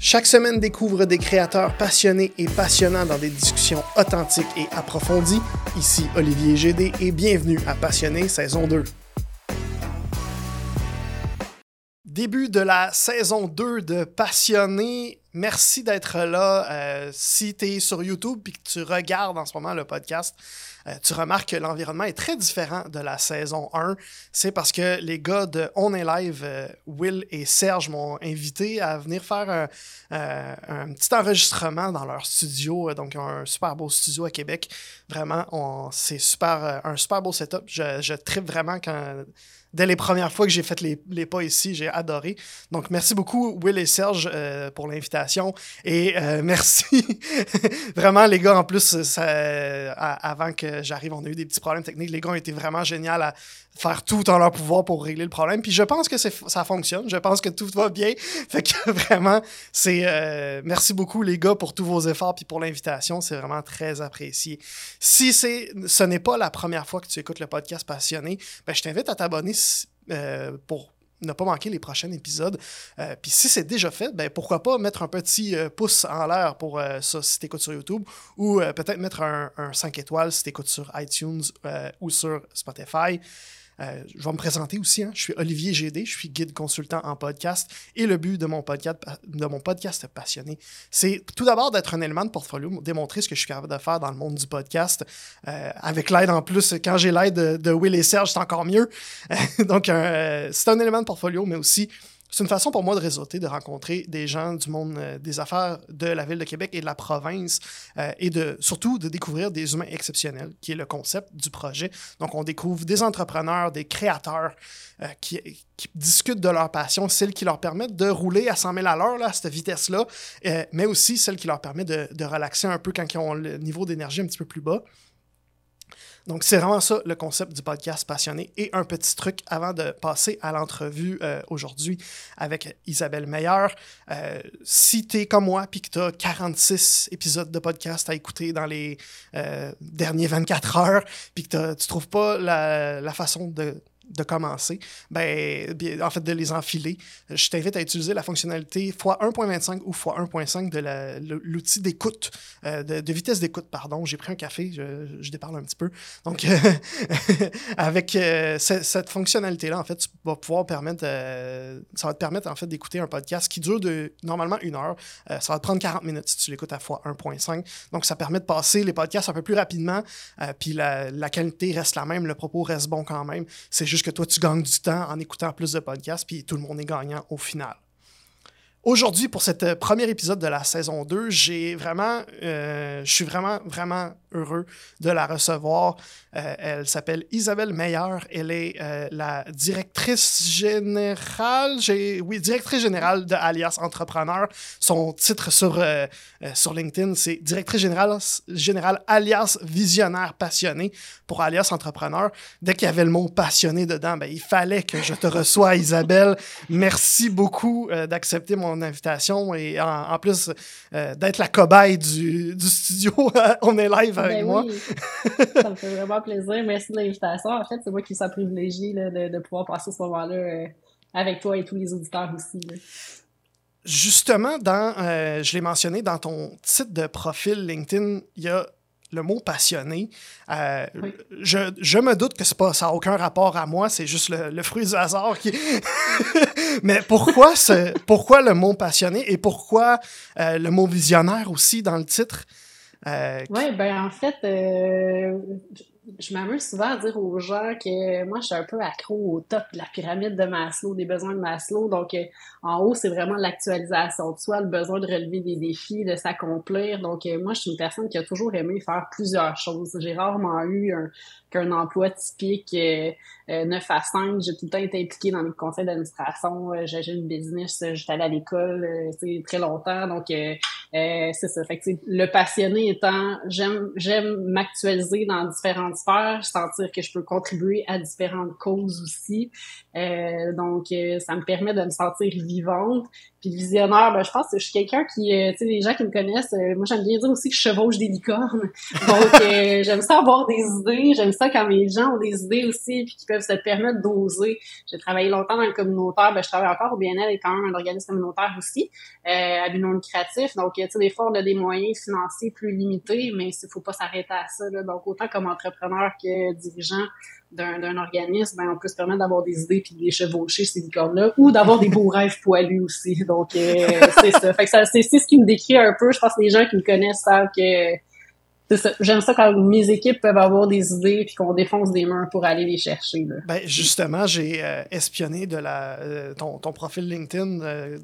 Chaque semaine, découvre des créateurs passionnés et passionnants dans des discussions authentiques et approfondies. Ici Olivier GD et bienvenue à Passionné saison 2. Début de la saison 2 de Passionné. Merci d'être là. Euh, si tu es sur YouTube et que tu regardes en ce moment le podcast, euh, tu remarques que l'environnement est très différent de la saison 1. C'est parce que les gars de On est Live, euh, Will et Serge, m'ont invité à venir faire un, euh, petit enregistrement dans leur studio. Donc, un super beau studio à Québec. Vraiment, c'est super, un super beau setup. Je, je tripe vraiment quand dès les premières fois que j'ai fait les, les, pas ici, j'ai adoré. Donc, merci beaucoup, Will et Serge, pour l'invitation. Et merci vraiment, les gars, en plus, ça, avant que j'arrive, on a eu des petits problèmes techniques. Les gars ont été vraiment géniaux à faire tout en leur pouvoir pour régler le problème. Puis je pense que ça fonctionne. Je pense que tout va bien. Fait que vraiment, c'est euh, merci beaucoup les gars pour tous vos efforts puis pour l'invitation. C'est vraiment très apprécié. Si ce n'est pas la première fois que tu écoutes le podcast passionné, ben, je t'invite à t'abonner euh, pour ne pas manquer les prochains épisodes. Euh, puis si c'est déjà fait, ben pourquoi pas mettre un petit pouce en l'air pour ça si t'écoutes sur YouTube ou peut-être mettre un, un, 5 étoiles si t'écoutes sur iTunes ou sur Spotify. Euh, je vais me présenter aussi. Hein. Je suis Olivier GD, je suis guide consultant en podcast. Et le but de mon podcast, de mon podcast passionné, c'est tout d'abord d'être un élément de portfolio, démontrer ce que je suis capable de faire dans le monde du podcast. Euh, avec l'aide en plus, quand j'ai l'aide de, Will et Serge, c'est encore mieux. Donc, euh, c'est un élément de portfolio, mais aussi c'est une façon pour moi de réseauter, de rencontrer des gens du monde euh, des affaires de la ville de Québec et de la province euh, et de surtout de découvrir des humains exceptionnels, qui est le concept du projet. Donc, on découvre des entrepreneurs, des créateurs euh, qui, discutent de leur passion, celles qui leur permettent de rouler à 100 000 à l'heure, à cette vitesse-là, mais aussi celles qui leur permettent de, de relaxer un peu quand ils ont le niveau d'énergie un petit peu plus bas. Donc, c'est vraiment ça le concept du podcast passionné. Et un petit truc avant de passer à l'entrevue euh, aujourd'hui avec Isabelle Meilleur. Euh, si tu es comme moi puis que tu as 46 épisodes de podcast à écouter dans les euh, derniers 24 heures puis que tu trouves pas la façon de de commencer, ben, en fait, de les enfiler, je t'invite à utiliser la fonctionnalité x1.25 ou x1.5 de l'outil d'écoute, euh, de, vitesse d'écoute, pardon. J'ai pris un café, je, je, déparle un petit peu. Donc, avec euh, cette fonctionnalité-là, en fait, tu vas pouvoir permettre, ça va te permettre, en fait, d'écouter un podcast qui dure de, normalement une heure. Euh, ça va te prendre 40 minutes si tu l'écoutes à x1.5. Donc, ça permet de passer les podcasts un peu plus rapidement, puis la, la qualité reste la même, le propos reste bon quand même. C'est juste que toi, tu gagnes du temps en écoutant plus de podcasts, puis tout le monde est gagnant au final. Aujourd'hui, pour ce premier épisode de la saison 2, j'ai vraiment, euh, je suis vraiment, vraiment heureux de la recevoir. Euh, elle s'appelle Isabelle Meilleur. Elle est euh, la directrice générale, oui, directrice générale de Alias Entrepreneur. Son titre sur, euh, sur LinkedIn, c'est directrice générale, générale Alias Visionnaire Passionné pour Alias Entrepreneur. Dès qu'il y avait le mot passionné dedans, ben, il fallait que je te reçois, Isabelle. Merci beaucoup d'accepter mon invitation et en, plus d'être la cobaye du, du studio. On est live avec ben moi. ça me fait vraiment plaisir. Merci de l'invitation. En fait, c'est moi qui suis privilégié de, de, pouvoir passer ce moment-là euh, avec toi et tous les auditeurs aussi. Justement, dans, euh, je l'ai mentionné dans ton titre de profil LinkedIn, il y a le mot passionné. Euh, je, je, me doute que pas, ça n'a aucun rapport à moi, c'est juste le, le, fruit du hasard. Qui... Mais pourquoi, ce, pourquoi le mot passionné et pourquoi le mot visionnaire aussi dans le titre? Euh, oui, ben en fait, euh, je m'amuse souvent à dire aux gens que moi, je suis un peu accro au top de la pyramide de Maslow, des besoins de Maslow. Donc, euh, en haut, c'est vraiment l'actualisation de soi, le besoin de relever des défis, de s'accomplir. Donc, moi, je suis une personne qui a toujours aimé faire plusieurs choses. J'ai rarement eu un, qu'un emploi typique euh, 9 à 5. J'ai tout le temps été impliquée dans le conseil d'administration. j'ai une business, j'étais allée à l'école c'est très longtemps. Donc, Euh, c'est ça. Fait que le passionné étant, j'aime j'aime m'actualiser dans différentes sphères, sentir que je peux contribuer à différentes causes aussi. Euh, donc, euh, ça me permet de me sentir vivante. Puis visionnaire, ben, je pense que je suis quelqu'un qui, euh, tu sais, les gens qui me connaissent, moi j'aime bien dire aussi que je chevauche des licornes. Donc, j'aime ça avoir des idées, j'aime ça quand les gens ont des idées aussi, puis qui peuvent se permettre d'oser. J'ai travaillé longtemps dans le communautaire, ben, je travaille encore au BNL même un organisme communautaire aussi, à but non lucratif. Donc, tu sais, des fois, on a des moyens financiers plus limités, mais il faut pas s'arrêter à ça. Là. Donc, autant comme entrepreneur que dirigeant, d'un organisme, ben, on peut se permettre d'avoir des idées puis de les chevaucher, ces licornes-là, ou d'avoir des beaux rêves poilus aussi. Donc, euh, c'est ça. Fait que ça, c'est ce qui me décrit un peu. Je pense que les gens qui me connaissent savent que J'aime ça quand mes équipes peuvent avoir des idées puis qu'on défonce des murs pour aller les chercher. Ben, justement, j'ai euh, espionné de la, euh, ton, ton, profil LinkedIn,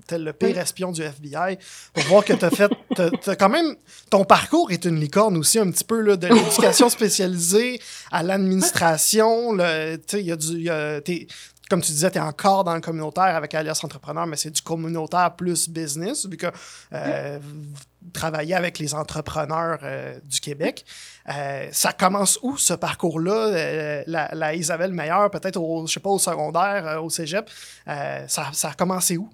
tel le pire espion du FBI, pour voir que tu as fait. As, quand même. Ton parcours est une licorne aussi, un petit peu là, de l'éducation spécialisée à l'administration. Tu il y a du comme tu disais, tu es encore dans le communautaire avec Alias Entrepreneur, mais c'est du communautaire plus business, vu que euh, avec les entrepreneurs euh, du Québec. Euh, ça commence où, ce parcours-là? Euh, la, Isabelle Meilleur, peut-être, au, je sais pas, au secondaire, au cégep, ça, ça a commencé où?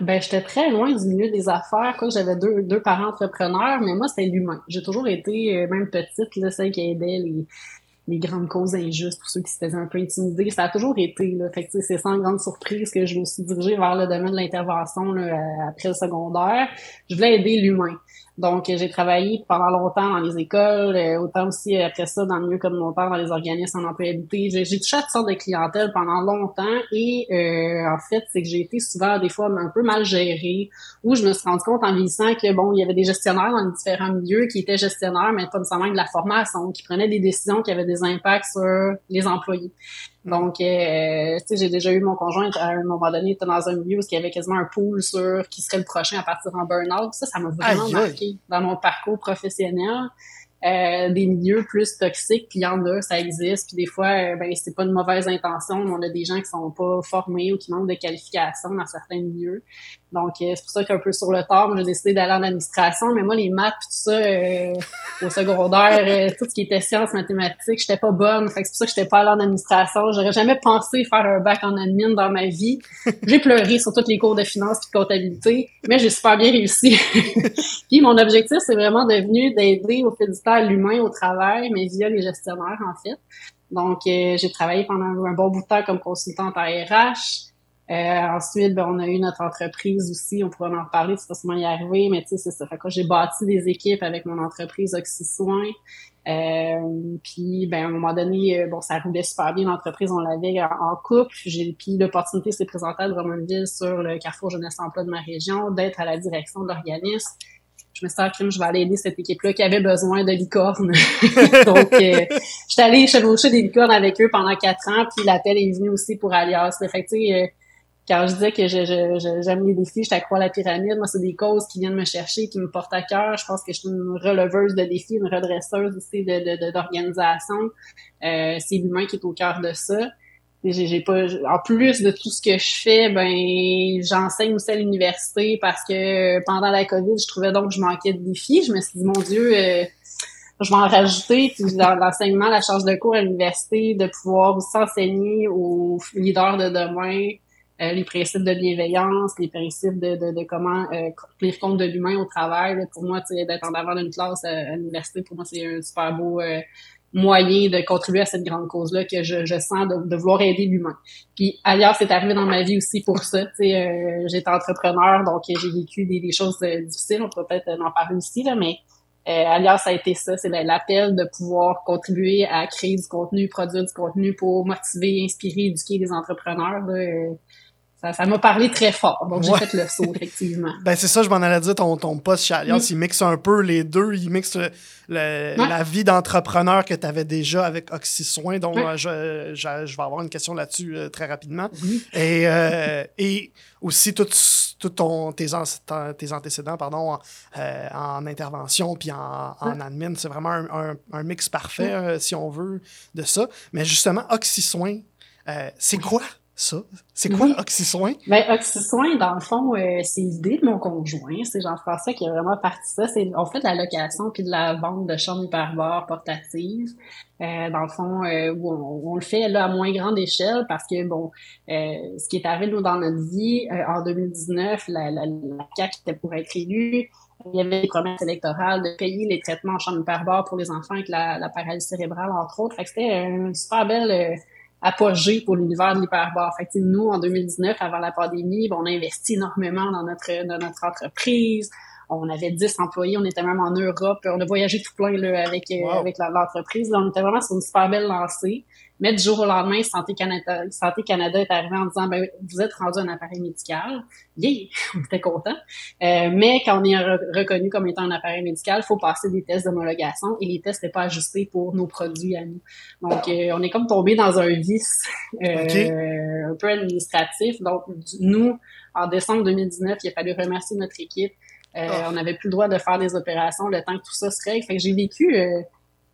ben, j'étais très loin du milieu des affaires. Quoi, j'avais deux, deux parents entrepreneurs, mais moi, c'était l'humain. J'ai toujours été, même petite, là, celle qui aidait les, les grandes causes injustes pour ceux qui s'étaient un peu intimidés. Ça a toujours été, là. Fait que, c'est sans grande surprise que je me suis dirigée vers le domaine de l'intervention, après le secondaire. Je voulais aider l'humain. Donc, j'ai travaillé pendant longtemps dans les écoles, euh, autant aussi après ça dans le milieu communautaire, dans les organismes en employabilité. J'ai touché à toutes sortes de clientèle pendant longtemps et euh, en fait, c'est que j'ai été souvent des fois un peu mal gérée, où je me suis rendu compte en vieillissant que bon, il y avait des gestionnaires dans différents milieux qui étaient gestionnaires, mais pas nécessairement de la formation, qui prenaient des décisions qui avaient des impacts sur les employés. Donc, euh, tu sais, j'ai déjà eu mon conjoint à un moment donné, était dans un milieu où il y avait quasiment un pool sur qui serait le prochain à partir en burn-out. Ça, ça m'a vraiment marqué dans mon parcours professionnel. Euh, des milieux plus toxiques, puis il y en a, ça existe, puis des fois, euh, ben c'est pas une mauvaise intention, on a des gens qui sont pas formés ou qui manquent de qualification dans certains milieux. Donc, euh, c'est pour ça qu'un peu sur le tard, j'ai décidé d'aller en administration. Mais moi, les maths tout ça, euh, au secondaire, euh, tout ce qui était sciences, mathématiques, j'étais pas bonne. Fait que c'est pour ça que j'étais pas allée en administration. J'aurais jamais pensé faire un bac en admin dans ma vie. J'ai pleuré sur tous les cours de finance et de comptabilité, mais j'ai super bien réussi. puis mon objectif, c'est vraiment devenu d'aider au fil du temps l'humain au travail, mais via les gestionnaires, en fait. Donc, j'ai travaillé pendant un bon bout de temps comme consultante à RH. Euh, ensuite, ben, on a eu notre entreprise aussi, on pourrait en reparler, c'est seulement y arriver, mais tu sais, c'est ça. Fait que j'ai bâti des équipes avec mon entreprise OxySoin. Euh, puis, ben, à un moment donné, euh, bon, ça roulait super bien, l'entreprise, on l'avait en, couple. Puis l'opportunité s'est présentée à Drummondville sur le Carrefour Jeunesse Emploi de ma région, d'être à la direction de l'organisme. Je me suis dit, je vais aller aider cette équipe-là qui avait besoin de licornes. Donc, euh, j'étais allée chevaucher des licornes avec eux pendant quatre ans, puis l'appel est venu aussi pour Alias. Fait que, quand je disais que j'aime les défis, je à la pyramide, moi, c'est des causes qui viennent me chercher, qui me portent à cœur. Je pense que je suis une releveuse de défis, une redresseuse aussi d'organisation. De, euh, c'est l'humain qui est au cœur de ça. J'ai pas, en plus de tout ce que je fais, ben j'enseigne aussi à l'université parce que pendant la COVID, je trouvais donc que je manquais de défis. Je me suis dit, mon Dieu, euh, je vais en rajouter. Puis dans l'enseignement, la charge de cours à l'université, de pouvoir aussi enseigner aux leaders de demain, euh, les principes de bienveillance, les principes de, de, de comment euh, tenir compte de l'humain au travail. pour moi, d'être en avant d'une classe à, l'université, pour moi, c'est un super beau euh, moyen de contribuer à cette grande cause-là que je, je sens de, de vouloir aider l'humain. Puis ailleurs, c'est arrivé dans ma vie aussi pour ça. Euh, J'étais entrepreneur, donc j'ai vécu des, des choses difficiles. On peut peut-être en parler ici, là, mais euh, ça a été ça, c'est l'appel de pouvoir contribuer à créer du contenu, produire du contenu pour motiver, inspirer, éduquer les entrepreneurs. Là, ça m'a parlé très fort. Donc, j'ai fait le saut, effectivement. ben, c'est ça, je m'en allais dire, ton, ton poste chez Alliance, il mixe un peu les deux. Il mixe la vie d'entrepreneur que tu avais déjà avec OxySoin. Donc, je, je, vais avoir une question là-dessus euh, très rapidement. Et, euh, et aussi, tout, tout ton, tes, tes antécédents pardon, euh, en, intervention puis en, en admin. C'est vraiment un, un, mix parfait, si on veut, de ça. Mais justement, OxySoin, c'est quoi? Ça. C'est quoi Oxysoin? Ben, Oxysoin, dans le fond, euh, c'est l'idée de mon conjoint. C'est Jean-François qui a vraiment parti ça. C'est, on fait de la location puis de la vente de chambres hyperbores portatives. Euh, dans le fond, euh, on, le fait là à moins grande échelle parce que, bon, ce qui est arrivé, nous, dans notre vie, en 2019, la, la, la CAQ était pour être élue. Il y avait des promesses électorales de payer les traitements en chambre hyperbore pour les enfants avec la, la paralysie cérébrale, entre autres. Fait que c'était une super belle apogée pour l'univers de l'hyperbare. Fait que, nous, en 2019, avant la pandémie, on a investi énormément dans notre, dans notre entreprise. On avait 10 employés, on était même en Europe, on a voyagé tout plein là, avec, euh, avec l'entreprise. On était vraiment sur une super belle lancée. Mais du jour au lendemain, Santé Canada, Santé Canada est arrivé en disant ben, vous êtes rendu un appareil médical. Yeah, on était content. Euh, mais quand on est reconnu comme étant un appareil médical, il faut passer des tests d'homologation et les tests n'étaient pas ajustés pour nos produits à nous. Donc, euh, on est comme tombé dans un vice euh, un peu administratif. Donc, nous, en décembre 2019, il a fallu remercier notre équipe. Ah. On n'avait plus le droit de faire des opérations le temps que tout ça se règle. Fait que j'ai vécu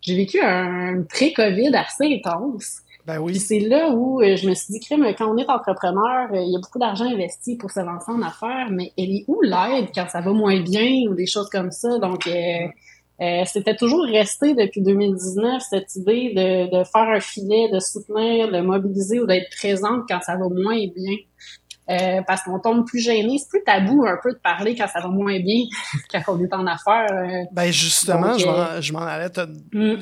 j'ai vécu un pré-COVID assez intense. Ben oui. c'est là où euh, je me suis dit, crème, quand on est entrepreneur, euh, il y a beaucoup d'argent investi pour se lancer en affaires, mais elle est où l'aide quand ça va moins bien ou des choses comme ça? Donc, euh, c'était toujours resté depuis 2019 cette idée de, de faire un filet, de soutenir, de mobiliser ou d'être présente quand ça va moins bien. Euh, parce qu'on tombe plus gêné. C'est plus tabou un peu de parler quand ça va moins bien quand on est en affaires. Euh. ben justement, je m'en allais te... Mm.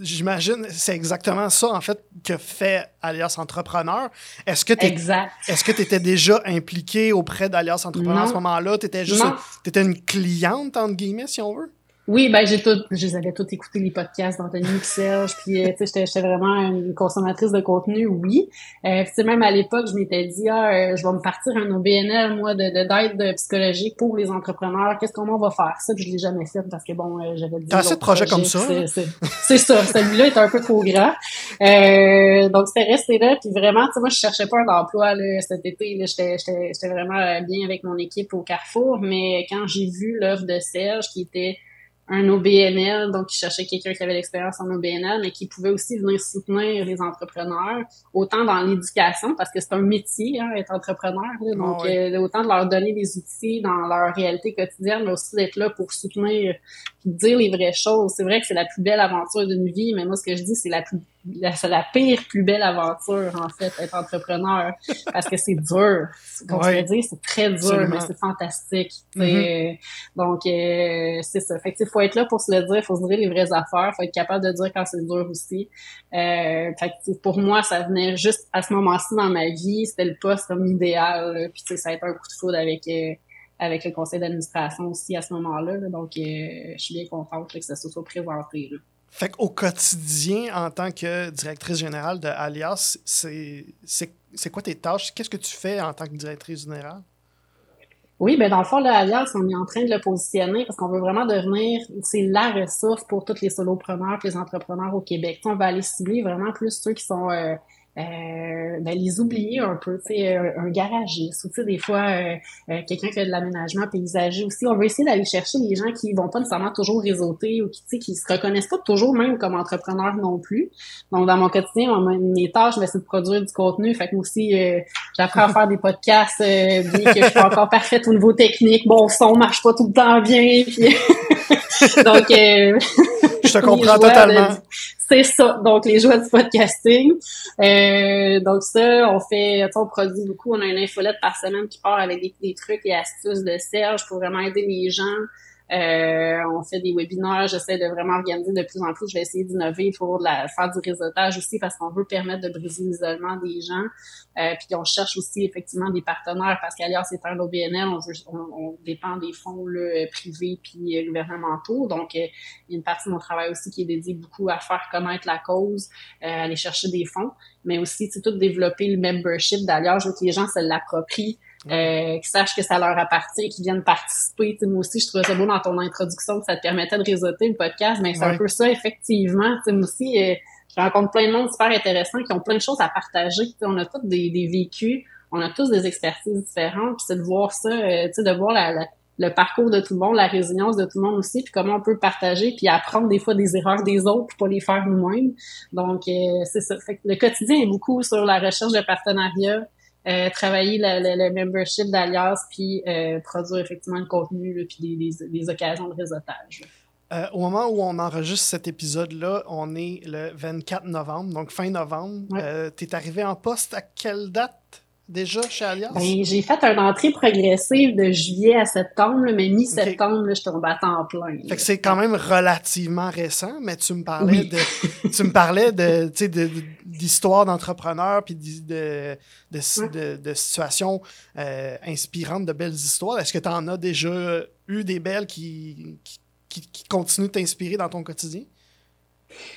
J'imagine, c'est exactement ça, en fait, que fait Alias Entrepreneur. Est-ce que tu est-ce que tu étais déjà impliqué auprès d'Alias Entrepreneur à ce moment-là? Tu étais juste étais une cliente, entre guillemets, si on veut? Oui, ben j'ai tout, je les avais tout écouté les podcasts d'Anthony et Serge, puis euh, tu sais, j'étais vraiment une consommatrice de contenu, oui. Euh, tu sais, même à l'époque, je m'étais dit, ah, euh, je vais me partir un OBNL, moi, de d'aide psychologique pour les entrepreneurs. Qu'est-ce qu'on va faire? Ça Puis je l'ai jamais fait parce que bon, euh, j'avais dit. T'as assez de projets comme ça C'est ça. Celui-là est un peu trop grand. Euh, donc c'était resté là, puis vraiment, tu sais, moi, je cherchais pas un emploi là, cet été. Là, j'étais, j'étais vraiment bien avec mon équipe au Carrefour, mais quand j'ai vu l'offre de Serge qui était un OBNL, donc il cherchait quelqu'un qui avait l'expérience en OBNL, mais qui pouvait aussi venir soutenir les entrepreneurs, autant dans l'éducation, parce que c'est un métier, hein, être entrepreneur, donc ah euh, autant de leur donner des outils dans leur réalité quotidienne, mais aussi d'être là pour soutenir, puis dire les vraies choses. C'est vrai que c'est la plus belle aventure d'une vie, mais moi ce que je dis, c'est la plus c'est la pire, plus belle aventure, en fait, être entrepreneur. Parce que c'est dur. Comme ouais. dire, c'est très dur, mais c'est fantastique. Mm-hmm. Donc, euh, c'est ça. Fait que, faut être là pour se le dire, faut se dire les vraies affaires, faut être capable de dire quand c'est dur aussi. Euh, fait que, pour moi, ça venait juste à ce moment-ci dans ma vie, c'était le poste comme idéal. Puis, ça a été un coup de foudre avec... Euh, avec le conseil d'administration aussi à ce moment-là. Donc, euh, je suis bien contente que ça se soit présenté. Là. Fait qu'au quotidien, en tant que directrice générale de Alias, c'est quoi tes tâches? Qu'est-ce que tu fais en tant que directrice générale? Oui, ben dans le fond, là, Alias, on est en train de le positionner parce qu'on veut vraiment devenir, c'est la ressource pour tous les solopreneurs, les entrepreneurs au Québec. on va aller cibler vraiment plus ceux qui sont euh, euh, ben, les oublier un peu, tu sais, un, garagiste ou tu sais, des fois, euh, euh, quelqu'un qui fait de l'aménagement paysager aussi. On va essayer d'aller chercher les gens qui vont pas nécessairement toujours réseauter ou qui, tu sais, qui se reconnaissent pas toujours même comme entrepreneurs non plus. Donc, dans mon quotidien, mes tâches, ben, c'est de produire du contenu. Fait que moi aussi, j'apprends à faire des podcasts, bien que je suis pas encore parfaite au niveau technique. Bon, son marche pas tout le temps bien. Puis... Donc, je te comprends totalement. C'est ça. Donc, les joies du podcasting. Euh, donc, ça, on fait, on produit beaucoup. On a une infolette par semaine qui part avec des, des trucs et astuces de Serge pour vraiment aider les gens euh, on fait des webinaires, j'essaie de vraiment organiser de plus en plus. Je vais essayer d'innover pour faire du réseautage aussi parce qu'on veut permettre de briser l'isolement des gens. Euh, puis on cherche aussi effectivement des partenaires parce qu'ailleurs c'est un OBNL, on, on, dépend des fonds là, privés puis euh, gouvernementaux. Donc il y a une partie de mon travail aussi qui est dédiée beaucoup à faire connaître la cause, euh, aller chercher des fonds, mais aussi tout développer le membership. D'ailleurs, je veux que les gens se l'approprient euh, qui sachent que ça leur appartient, qui viennent participer. moi aussi, je trouvais ça beau dans ton introduction que ça te permettait de réseauter le podcast, mais c'est un peu ça, effectivement. moi aussi, euh, je rencontre plein de monde super intéressant qui ont plein de choses à partager. on a tous des, des, vécus, on a tous des expertises différentes, puis c'est de voir ça, euh, de voir la, le parcours de tout le monde, la résilience de tout le monde aussi, puis comment on peut partager, puis apprendre des fois des erreurs des autres pour pas les faire nous-mêmes. Donc, euh, c'est ça. Fait que le quotidien est beaucoup sur la recherche de partenariats, euh, travailler le, membership d'Alias, puis euh, produire effectivement le contenu, puis des, des, occasions de réseautage. au moment où on enregistre cet épisode-là, on est le 24 novembre, donc fin novembre. tu es arrivé en poste à quelle date? Déjà chez Alias? Ben, j'ai fait une entrée progressive de juillet à septembre, mais mi-septembre, je tombe à temps plein. Fait que c'est quand même relativement récent, mais tu me parlais de tu me parlais de d'histoire d'entrepreneurs puis de, de, de, situations euh, inspirantes, de belles histoires. Est-ce que tu en as déjà eu des belles qui, qui, qui continuent de t'inspirer dans ton quotidien?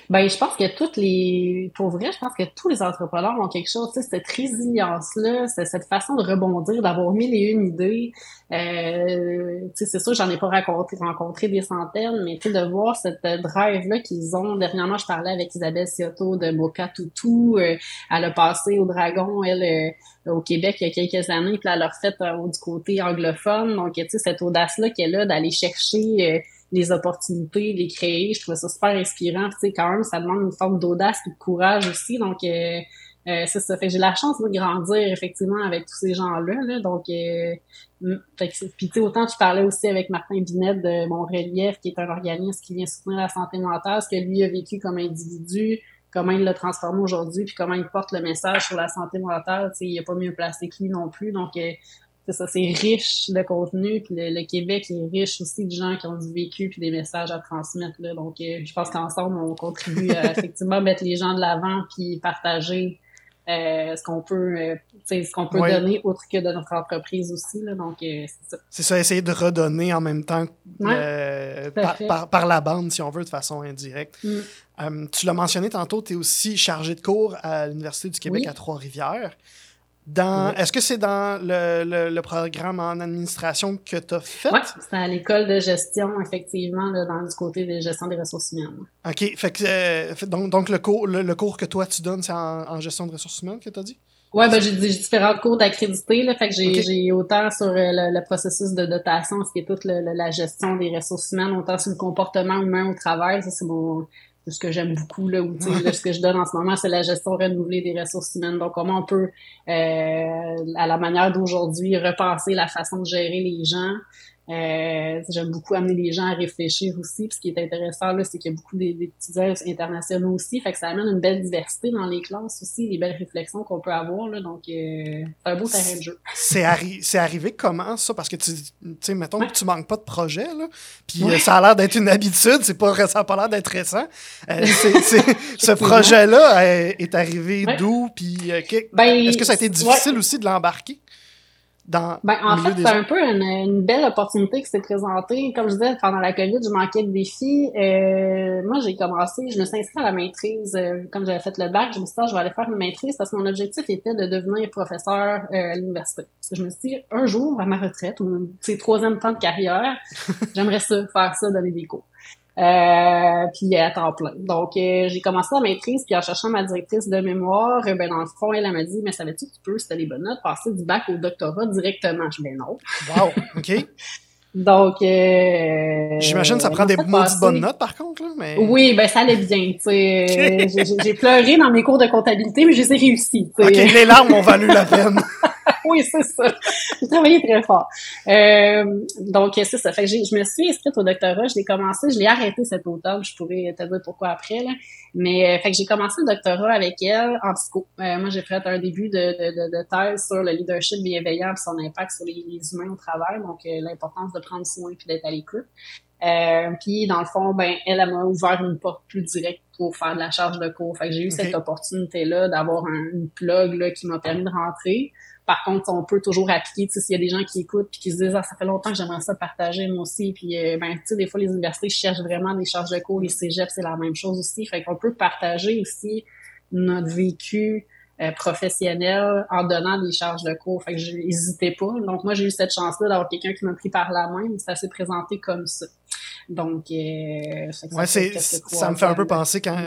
Ben, je pense que toutes les, pour vrai, je pense que tous les entrepreneurs ont quelque chose, tu sais, cette résilience-là, cette façon de rebondir, d'avoir mille et une idées. Euh, tu sais, c'est sûr, j'en ai pas rencontré, rencontré des centaines, mais tu sais, de voir cette drive-là qu'ils ont. Dernièrement, je parlais avec Isabelle Siotto de Moka Toutou. Euh, elle a passé au Dragon, elle, euh, au Québec il y a quelques années, puis elle a refait du côté anglophone. Donc, tu sais, cette audace-là qu'elle a d'aller chercher les opportunités, les créer. Je trouvais ça super inspirant. Tu sais, quand même, ça demande une forme d'audace et de courage aussi. Donc, euh, euh, c'est ça. Fait j'ai la chance de grandir effectivement avec tous ces gens-là. Là. Donc, euh, fait puis tu sais, autant tu parlais aussi avec Martin Binet de Mon Relief, qui est un organisme qui vient soutenir la santé mentale, ce que lui a vécu comme individu, comment il l'a transformé aujourd'hui, puis comment il porte le message sur la santé mentale. Tu sais, il a pas mieux placé que lui non plus. Donc, euh, c'est ça, c'est riche de contenu, puis le, Québec est riche aussi de gens qui ont du vécu puis des messages à transmettre. Là. Donc, euh, je pense qu'ensemble, on contribue à effectivement mettre les gens de l'avant puis partager euh, ce qu'on peut, euh, ce qu'on peut donner autre que de notre entreprise aussi. Là. Donc, c'est ça. C'est ça, essayer de redonner en même temps par, par, la bande, si on veut, de façon indirecte. Mm. tu l'as mentionné tantôt, tu es aussi chargé de cours à l'Université du Québec à Trois-Rivières. Est-ce que c'est dans le, programme en administration que tu as fait? Oui, c'est à l'école de gestion, effectivement, dans du côté de gestion des ressources humaines. OK. Fait que, euh, donc, donc le, cours, le, cours que toi, tu donnes, c'est en, gestion de ressources humaines que tu as dit? Oui, ben, j'ai différents cours d'accrédité. Fait que j'ai autant sur euh, le, processus de dotation, ce qui est toute la gestion des ressources humaines, autant sur le comportement humain au travail. Ça, c'est mon ce que j'aime beaucoup là, ou ce que je donne en ce moment, c'est la gestion renouvelée des ressources humaines. Donc, comment on peut, euh, à la manière d'aujourd'hui, repenser la façon de gérer les gens, euh, J'aime beaucoup amener les gens à réfléchir aussi. Puis ce qui est intéressant, là, c'est qu'il y a beaucoup d'étudiants internationaux aussi. Fait que ça amène une belle diversité dans les classes aussi, les belles réflexions qu'on peut avoir. Là, donc, euh, c'est un beau terrain de jeu. C'est arri arrivé comment, ça? Parce que, tu sais, mettons que tu manques pas de projet, là, puis euh, ça a l'air d'être une habitude, c'est pas, ça n'a pas l'air d'être récent. Euh, ce projet-là est arrivé d'où? Puis ben, est-ce que ça a été difficile aussi de l'embarquer? Ben, en fait, c'est un peu une, belle opportunité qui s'est présentée. Comme je disais, pendant la COVID, je manquais de défis. Euh, moi, j'ai commencé, je me suis inscrite à la maîtrise. Euh, comme j'avais fait le bac, je me suis dit, ah, je vais aller faire une maîtrise parce que mon objectif était de devenir professeur euh, à l'université. Je me suis dit, un jour, à ma retraite, ou c'est troisième temps de carrière, j'aimerais ça, faire ça, donner des cours. Euh, puis à temps plein. Donc, euh, j'ai commencé la maîtrise, puis en cherchant ma directrice de mémoire, euh, ben dans le fond, elle, m'a dit, mais savais-tu que tu peux, si t'as les bonnes notes, passer du bac au doctorat directement? Je dis, ben non. Wow, OK. Donc, euh, J'imagine que ça prend des maudites bonnes notes, par contre, là, mais... Oui, ben ça allait bien, tu sais. J'ai pleuré dans mes cours de comptabilité, mais je les ai réussi, OK, les larmes ont valu la peine. oui, c'est ça. J'ai travaillé très fort. Euh, donc, c'est ça. Fait que je me suis inscrite au doctorat. Je l'ai commencé, je l'ai arrêté cet automne. Je pourrais te dire pourquoi après. Là. Mais euh, fait que j'ai commencé le doctorat avec elle en psycho. Euh, moi, j'ai fait un début de, de, de, thèse sur le leadership bienveillant et son impact sur les, humains au travail. Donc, l'importance de prendre soin et d'être à l'écoute. Euh, puis dans le fond, ben elle, m'a ouvert une porte plus directe pour faire de la charge de cours. Fait que j'ai eu cette opportunité-là d'avoir un, une plug là, qui m'a permis de rentrer. Par contre, on peut toujours appliquer, tu sais, s'il y a des gens qui écoutent puis qui se disent, ah, ça fait longtemps que j'aimerais ça partager, moi aussi. Puis, euh, ben, tu sais, des fois, les universités cherchent vraiment des charges de cours. Les cégeps, c'est la même chose aussi. Fait qu'on peut partager aussi notre vécu euh, professionnel en donnant des charges de cours. Fait que j'hésitais pas. Donc, moi, j'ai eu cette chance-là d'avoir quelqu'un qui m'a pris par la main, mais ça s'est présenté comme ça. Donc, euh, ça, ça me fait un peu penser quand,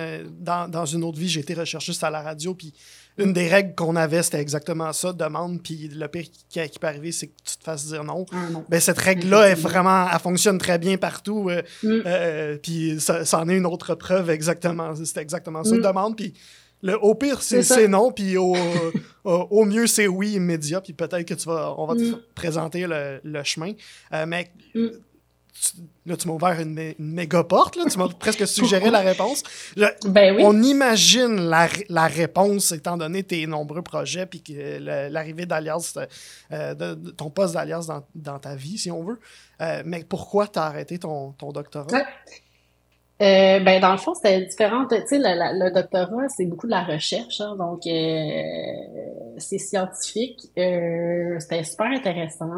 dans, dans une autre vie, j'ai été recherchiste à la radio, puis une des règles qu'on avait, c'était exactement ça, demande, puis le pire qui, qui peut arriver, c'est que tu te fasses dire non. Ah, ben, cette règle-là, est vraiment, elle fonctionne très bien partout, euh, mm. euh, puis ça, en est une autre preuve exactement, c'était exactement ça, Mm. demande, puis le, au pire, c'est non, puis au, au, mieux, c'est oui immédiat, puis peut-être que tu vas, on va te Mm. présenter le, le chemin. Euh, mais. Tu- là, tu m'as ouvert une, mé- une méga porte, là, tu m'as presque suggéré la réponse. Je- Ben oui. on imagine la, la réponse étant donné tes nombreux projets puis l'arrivée d'Alias, euh, de, de ton poste d'Alias dans, dans ta vie, si on veut. Euh, mais pourquoi t'as arrêté ton, ton doctorat? Ouais. Euh, ben dans le fond c'était différent tu sais le, doctorat c'est beaucoup de la recherche hein, donc euh, c'est scientifique euh, c'était super intéressant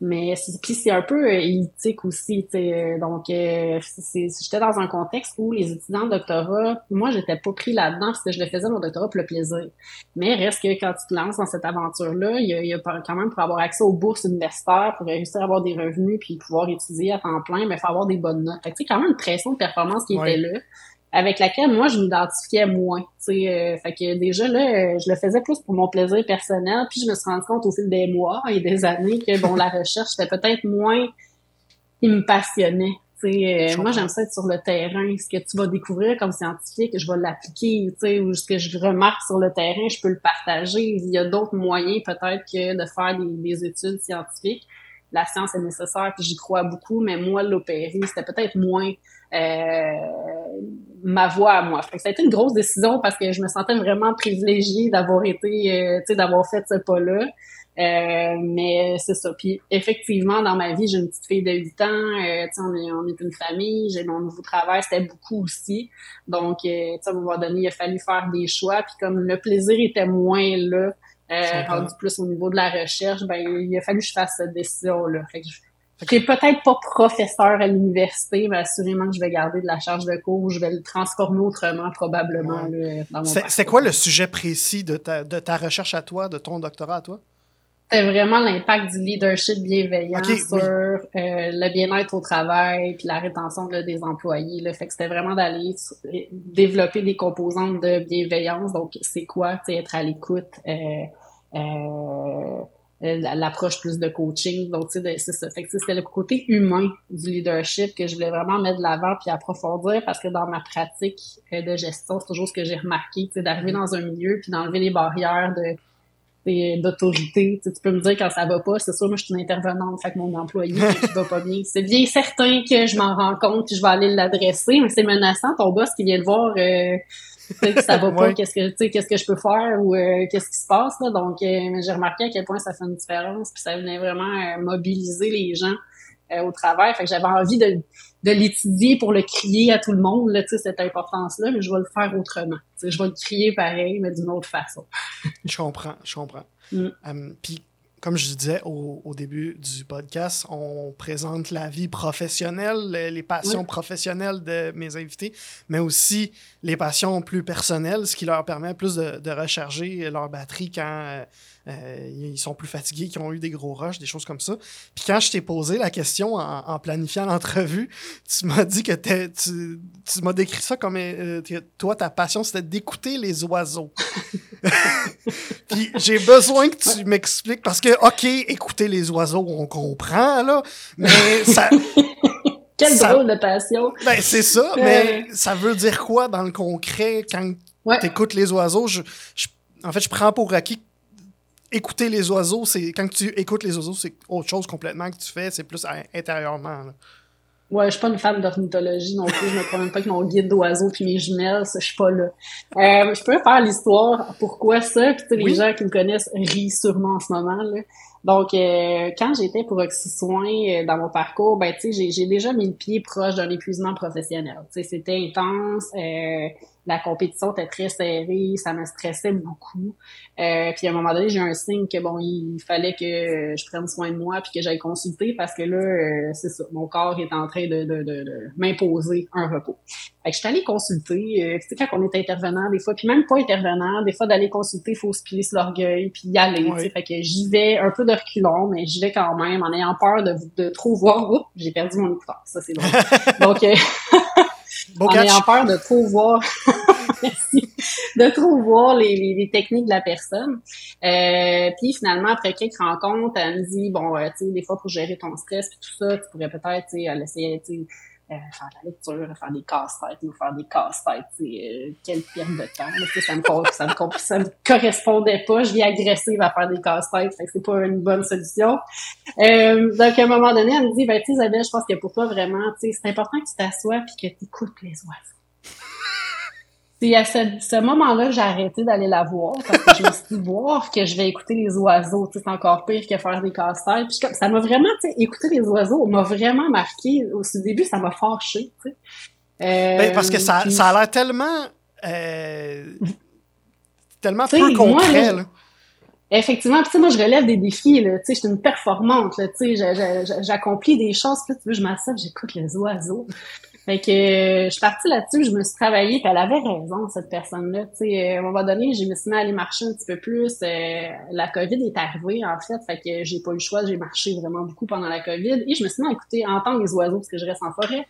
mais c'est- puis c'est un peu euh, éthique aussi tu sais donc euh, c'est j'étais dans un contexte où les étudiants de doctorat moi j'étais pas pris là-dedans parce que je le faisais mon doctorat pour le plaisir. Mais reste que quand tu te lances dans cette aventure là il y a, y a quand même pour avoir accès aux bourses universitaires pour réussir à avoir des revenus puis pouvoir étudier à temps plein mais il faut avoir des bonnes notes. Fait que tu sais quand même une pression de performance qui Ouais. était là avec laquelle moi je m'identifiais moins euh, fait que déjà là euh, je le faisais plus pour mon plaisir personnel puis je me suis rendu compte au fil des mois et des années que bon la recherche c'était peut-être moins qui me passionnait euh, moi j'aime ça être sur le terrain ce que tu vas découvrir comme scientifique je vais l'appliquer tu sais ou ce que je remarque sur le terrain je peux le partager. Il y a d'autres moyens peut-être que de faire des, des études scientifiques. La science est nécessaire puis j'y crois beaucoup mais moi l'opérer c'était peut-être moins euh, ma voix à moi. Fait que ça a été une grosse décision parce que je me sentais vraiment privilégiée d'avoir été, euh, tu sais, d'avoir fait ce pas-là. Euh, mais c'est ça. Puis effectivement, dans ma vie, j'ai une petite fille de 8 ans. Euh, tu sais, on est, on est une famille. J'ai mon nouveau travail, c'était beaucoup aussi. Donc, euh, tu sais, à un moment donné, il a fallu faire des choix. Puis comme le plaisir était moins là, euh, rendu plus au niveau de la recherche, ben il a fallu que je fasse cette décision-là. Fait que je- je suis peut-être pas professeur à l'université, mais assurément que je vais garder de la charge de cours, je vais le transformer autrement probablement là, dans mon C'est c'est quoi le sujet précis de ta, de ta recherche à toi, de ton doctorat à toi? C'était vraiment l'impact du leadership bienveillant sur oui. euh, le bien-être au travail puis la rétention là, des employés. Là. Fait que c'était vraiment d'aller s- développer des composantes de bienveillance. Donc, c'est quoi, être à l'écoute, euh, euh, euh, l'approche plus de coaching. Donc, tu sais, de- c'est ça. Fait que c'était le côté humain du leadership que je voulais vraiment mettre de l'avant puis approfondir parce que dans ma pratique euh, de gestion, c'est toujours ce que j'ai remarqué, sais, d'arriver dans un milieu puis d'enlever les barrières de d'autorité. Tu, sais, tu peux me dire quand ça va pas, c'est sûr, moi je suis une intervenante, fait que mon employé qui va pas bien. C'est bien certain que je m'en rends compte puis je vais aller l'adresser, mais c'est menaçant ton boss qui vient te voir euh, ça va pas, Ouais. qu'est-ce que tu sais, qu'est-ce que je peux faire ou euh, qu'est-ce qui se passe là? Donc euh, j'ai remarqué à quel point ça fait une différence, puis ça venait vraiment euh, mobiliser les gens au travail. Fait que j'avais envie de, de l'étudier pour le crier à tout le monde, là, tu sais, cette importance-là, mais je vais le faire autrement. Tu sais, je vais le crier pareil, mais d'une autre façon. Je comprends, je comprends. Mm. Euh, Puis, comme je disais au, au début du podcast, on présente la vie professionnelle, les passions Oui. professionnelles de mes invités, mais aussi les passions plus personnelles, ce qui leur permet plus de, de recharger leur batterie quand euh, ils sont plus fatigués, qu'ils ont eu des gros rushs, des choses comme ça. Puis quand je t'ai posé la question en, en planifiant l'entrevue, tu m'as dit que tu, tu m'as décrit ça comme euh, toi, ta passion, c'était d'écouter les oiseaux. Puis j'ai besoin que tu m'expliques parce que, OK, écouter les oiseaux, on comprend, là, mais ça, Quelle Ça- drôle de passion! ben, c'est ça, mais ça veut dire quoi dans le concret quand Ouais. tu écoutes les oiseaux? Je, je- en fait, je prends pour acquis écouter les oiseaux, c'est quand tu écoutes les oiseaux, c'est autre chose complètement que tu fais, c'est plus à- intérieurement. là. Ouais, je suis pas une fan d'ornithologie non plus. Je me promène pas avec mon guide d'oiseaux puis mes jumelles, ça, je suis pas là. Euh, je peux faire l'histoire. Pourquoi ça? Puis sais, les Oui. gens qui me connaissent rient sûrement en ce moment. Là. Donc, euh, quand j'étais pour Oxysoin euh, dans mon parcours, ben tu sais, j'ai- j'ai déjà mis le pied proche d'un épuisement professionnel. Tu sais, c'était intense. Euh, la compétition était très serrée, ça me stressait beaucoup. Euh, puis à un moment donné, j'ai eu un signe que bon, il fallait que je prenne soin de moi puis que j'aille consulter parce que là, euh, c'est ça, mon corps est en train de, de, de, m'imposer un repos. Fait que je suis allée consulter, euh, tu sais, quand on est intervenant, des fois, puis même pas intervenant, des fois d'aller consulter, il faut se piler sur l'orgueil, puis y aller, sais. Fait que j'y vais un peu de reculons, mais j'y vais quand même en ayant peur de, de trop voir. Oups, j'ai perdu mon écouteur, ça c'est drôle. Donc, euh, en ayant peur de trop voir. De trop voir les, les, techniques de la personne. Euh, puis finalement, après quelques rencontres, elle me dit, bon, euh, tu sais, des fois, pour gérer ton stress puis tout ça, tu pourrais peut-être, tu sais, essayer, tu sais, faire de la lecture, faire des casse-têtes ou faire des casse-têtes, euh, quelle perte de temps. Mais, ça, me, ça, me, ça me correspondait pas. Je vis agressive à faire des casse-têtes, fait que c'est pas une bonne solution. Euh, donc, à un moment donné, elle me dit, ben, tu Isabelle, je pense que pour toi, vraiment, c'est important que tu t'assoies puis que tu écoutes les oiseaux. C'est à ce, moment-là que j'ai arrêté d'aller la voir parce que je me suis dit voir que je vais écouter les oiseaux, c'est encore pire que faire des casse-têtes. Puis ça m'a vraiment, écouter les oiseaux m'a vraiment marqué. Au début, ça m'a fâché, sais. Ben, parce que ça, ça a l'air tellement euh, tellement peu concret, là. Effectivement, tu sais, moi, je relève des défis, là, tu sais, je suis une performante, là, tu sais, j'accomplis des choses, puis tu veux, je m'assois, j'écoute les oiseaux. Fait que euh, je suis partie là-dessus, je me suis travaillée, puis elle avait raison, cette personne-là. Tu sais, à un moment donné, je me suis mis à aller marcher un petit peu plus. Euh, la COVID est arrivée, en fait, fait que j'ai pas eu le choix, j'ai marché vraiment beaucoup pendant la COVID. Et je me suis mis à écouter, entendre les oiseaux, parce que je reste en forêt.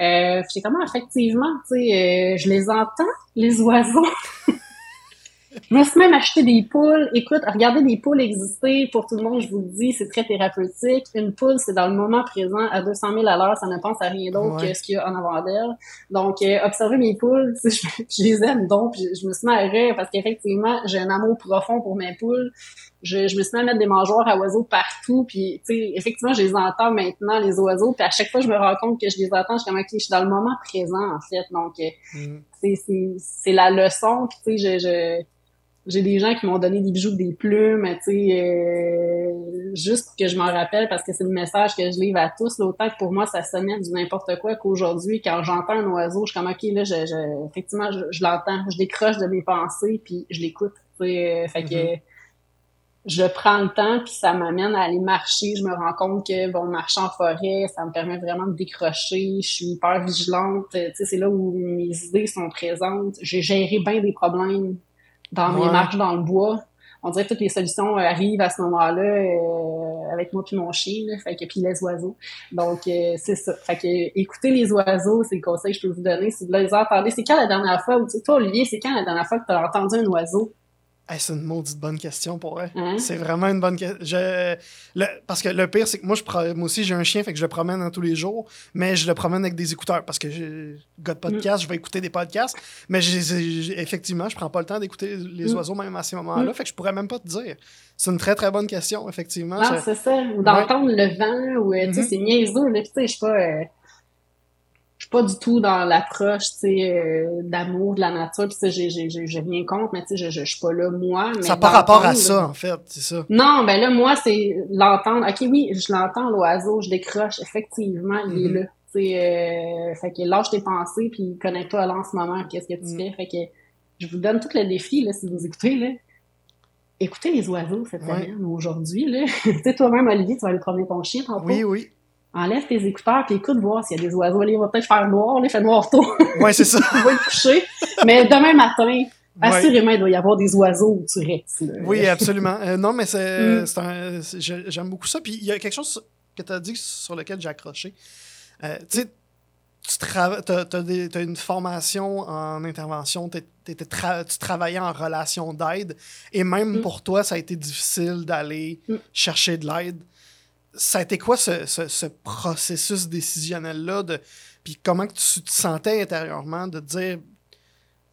Euh, j'ai comment, effectivement, tu sais, euh, je les entends, les oiseaux. Je me suis même acheté des poules. Écoute, regarder des poules exister, pour tout le monde, je vous le dis, c'est très thérapeutique. Une poule, c'est dans le moment présent à 200 000 à l'heure, ça ne pense à rien d'autre que ce qu'il y a en avant d'elle. Donc, euh, observer mes poules, je, je, les aime donc, je, me suis mis à rire parce qu'effectivement, j'ai un amour profond pour mes poules. Je, je, me suis mis à mettre des mangeoires à oiseaux partout, puis tu sais, effectivement, je les entends maintenant, les oiseaux, puis à chaque fois, je me rends compte que je les entends, je suis comme, OK, je suis dans le moment présent, en fait, donc euh, mm. c'est la leçon, puis tu sais, je, je j'ai des gens qui m'ont donné des bijoux, des plumes, tu sais, euh, juste que je m'en rappelle parce que c'est le message que je livre à tous. L'autant que pour moi, ça sonnait du n'importe quoi qu'aujourd'hui, quand j'entends un oiseau, je suis comme, OK, là, je, je effectivement, je, l'entends, je décroche de mes pensées, puis je l'écoute, tu sais, euh, fait que mm-hmm. Je prends le temps, puis ça m'amène à aller marcher. Je me rends compte que, bon, marcher en forêt, ça me permet vraiment de décrocher. Je suis hyper vigilante. Tu sais, c'est là où mes idées sont présentes. J'ai géré bien des problèmes dans mes marches dans le bois. On dirait que toutes les solutions euh, arrivent à ce moment-là euh, avec moi puis mon chien, là, fait que puis les oiseaux. Donc euh, c'est ça. Fait que écouter les oiseaux, c'est le conseil que je peux vous donner. Si vous les entendez, c'est quand la dernière fois, ou toi Olivier, c'est quand la dernière fois que tu as entendu un oiseau? C'est une maudite bonne question pour elle. Hein? C'est vraiment une bonne question. Parce que le pire, c'est que moi, je moi aussi, j'ai un chien, fait que je le promène dans tous les jours, mais je le promène avec des écouteurs parce que j'ai de podcast, je vais écouter des podcasts, mais effectivement, je prends pas le temps d'écouter les mm. oiseaux même à ces moments-là, mm. fait que je pourrais même pas te dire. C'est une très très bonne question, effectivement. Non, c'est ça. Ou d'entendre le vent, ou, tu sais, mm-hmm. c'est niaiseux, tu sais, je sais pas. Euh, je suis pas du tout dans l'approche, tu sais, euh, d'amour de la nature. Puis j'ai, j'ai, j'ai rien contre, mais tu sais, je, je, suis pas là moi. Mais ça n'a pas rapport à ça, en fait, c'est ça. Non, ben là, moi, c'est l'entendre. Ok, oui, je l'entends l'oiseau, je décroche. Effectivement, il est mm-hmm. là. Tu sais, euh, fait que lâche tes pensées, puis connecte-toi là en ce moment. Qu'est-ce que tu mm. fais Fait que je vous donne tout le défi là, si vous écoutez là. Écoutez les oiseaux cette semaine aujourd'hui là. tu sais, toi-même, Olivier, tu vas aller promener ton chien tantôt. Oui, oui enlève tes écouteurs puis écoute voir s'il y a des oiseaux. il va peut-être faire noir, il fait noir tôt. Ouais, c'est ça. il va être coucher. Mais demain matin, assurément, il doit y avoir des oiseaux où tu restes. Oui, absolument. Euh, non, mais c'est, mm. j'aime beaucoup ça. Puis il y a quelque chose que tu as dit sur lequel j'ai accroché. Euh, tu sais, tu as, une formation en intervention, tu travaillais en relation d'aide, et même mm. pour toi, ça a été difficile d'aller mm. chercher de l'aide ça a été quoi ce, processus décisionnel-là? De, puis comment que tu te sentais intérieurement de dire.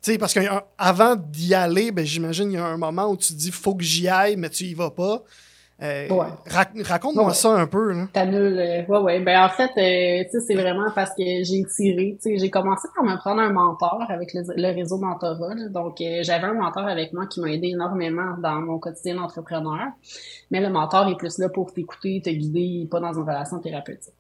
Tu sais, parce qu'avant d'y aller, ben, j'imagine qu'il y a un moment où tu te dis faut que j'y aille, mais tu y vas pas. Euh, raconte-moi ça un peu. Là. T'annules. Euh, ouais, ouais. Ben, en fait, euh, tu sais, c'est vraiment parce que j'ai tiré. Tu sais, j'ai commencé par me prendre un mentor avec le, réseau Mentorat. Donc, j'avais un mentor avec moi qui m'a aidé énormément dans mon quotidien d'entrepreneur. Mais le mentor est plus là pour t'écouter, te guider, pas dans une relation thérapeutique.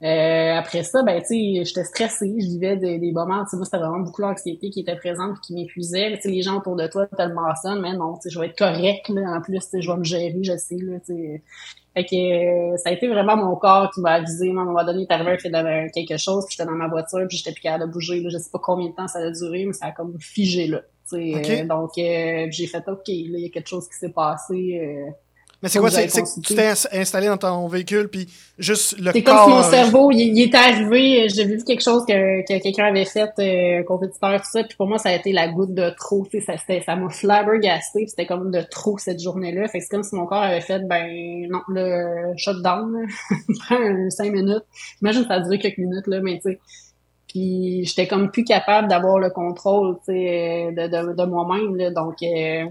Euh, après ça, ben, tu sais, j'étais stressée, je vivais des, des moments, tu sais, moi, c'était vraiment beaucoup l'anxiété qui était présente et qui m'épuisait. Tu sais, les gens autour de toi te le mentionnent, mais non, tu sais, je vais être correct, là, en plus, tu sais, je vais me gérer, je sais, là, tu sais. Fait que euh, ça a été vraiment mon corps qui m'a avisé. Moi, à un moment donné, il arrivé fait quelque chose, puis j'étais dans ma voiture, puis j'étais plus capable de bouger. Là. Je sais pas combien de temps ça a duré, mais ça a comme figé là. Okay. Euh, donc, euh, j'ai fait OK, là, il y a quelque chose qui s'est passé. Euh, mais c'est quoi? C'est que tu t'es installé dans ton véhicule, puis juste le corps... C'est comme si mon cerveau, il, est arrivé, j'ai vu quelque chose que, que quelqu'un avait fait, euh, compétiteur, tout ça, puis pour moi, ça a été la goutte de trop, tu sais, ça, ça m'a flabbergasté, c'était comme de trop cette journée-là, fait que c'est comme si mon corps avait fait, ben, non, le shutdown, prend cinq minutes, j'imagine que ça a duré quelques minutes, là, mais tu sais, puis j'étais comme plus capable d'avoir le contrôle, tu sais, de, de, de moi-même, là, donc... Euh,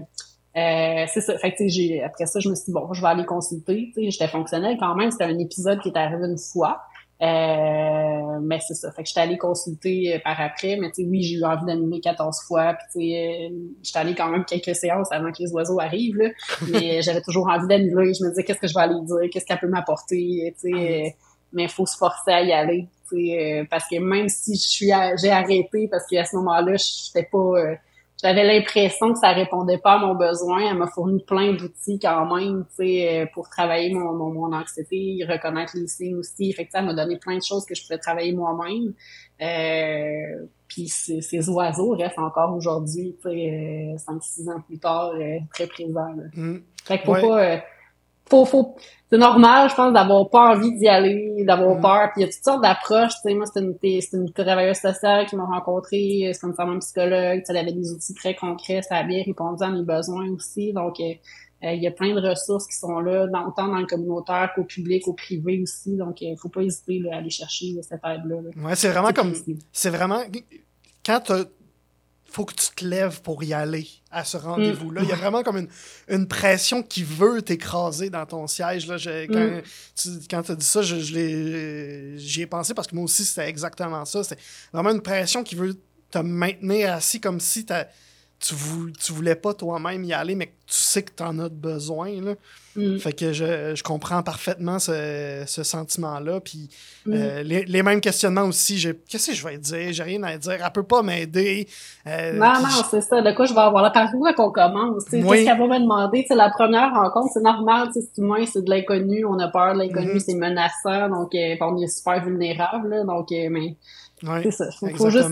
euh, c'est ça. Fait que, j'ai, après ça, je me suis dit, bon, je vais aller consulter. J'étais fonctionnelle quand même. C'était un épisode qui est arrivé une fois. Euh, mais c'est ça. Fait que j'étais allée consulter euh, par après. Mais tu sais, oui, j'ai eu envie d'animer 14 fois. Puis tu sais, j'étais allée quand même quelques séances avant que les oiseaux arrivent. Là. Mais j'avais toujours envie d'animer. Je me disais, qu'est-ce que je vais aller dire? Qu'est-ce qu'elle peut m'apporter? Tu sais, mais il faut se forcer à y aller. Tu parce que même si je suis j'ai arrêté parce qu'à ce moment-là, je n'étais pas j'avais l'impression que ça répondait pas à mon besoin. Elle m'a fourni plein d'outils quand même, tu sais, euh, pour travailler mon, mon, mon, anxiété, reconnaître les signes aussi. Fait que ça m'a donné plein de choses que je pouvais travailler moi-même. Euh, puis ces, oiseaux restent encore aujourd'hui, tu sais, 5-6 euh, ans plus tard, euh, très présents. Mmh. Fait que faut pas faut, faut, c'est normal, je pense, d'avoir pas envie d'y aller, d'avoir mm. peur. Puis il y a toutes sortes d'approches. Tu sais, moi, c'était une, c'était une travailleuse sociale qui m'a rencontré, c'est comme ça, même psychologue. elle avait des outils très concrets, ça a bien répondu à mes besoins aussi. Donc, euh, euh, il y a plein de ressources qui sont là, dans, autant dans le communautaire qu'au public, au privé aussi. Donc, il faut pas hésiter à aller chercher cette aide-là. Ouais, c'est vraiment comme. C'est vraiment. Quand tu faut que tu te lèves pour y aller à ce rendez-vous-là. Il y a mm. vraiment comme une, une pression qui veut t'écraser dans ton siège. Là. quand mm. tu as dit ça, j'y ai pensé parce que moi aussi, c'était exactement ça. C'est vraiment une pression qui veut te maintenir assis comme si tu, tu voulais pas toi-même y aller, mais que tu sais que tu en as besoin. Là. Mm. Fait que je, je, comprends parfaitement ce, ce sentiment-là. Puis mm. euh, les, les, mêmes questionnements aussi. Qu'est-ce que je vais dire? J'ai rien à dire. Elle peut pas m'aider. Euh, non, non, c'est ça. De quoi je vais avoir là? Par où qu'on commence? Qu'est-ce qu'elle va me demander? C'est la première rencontre, c'est normal. C'est moins c'est de l'inconnu. On a peur de l'inconnu, mm-hmm. c'est menaçant. Donc, euh, on est super vulnérable. Là, donc, mais c'est ça. Faut, faut juste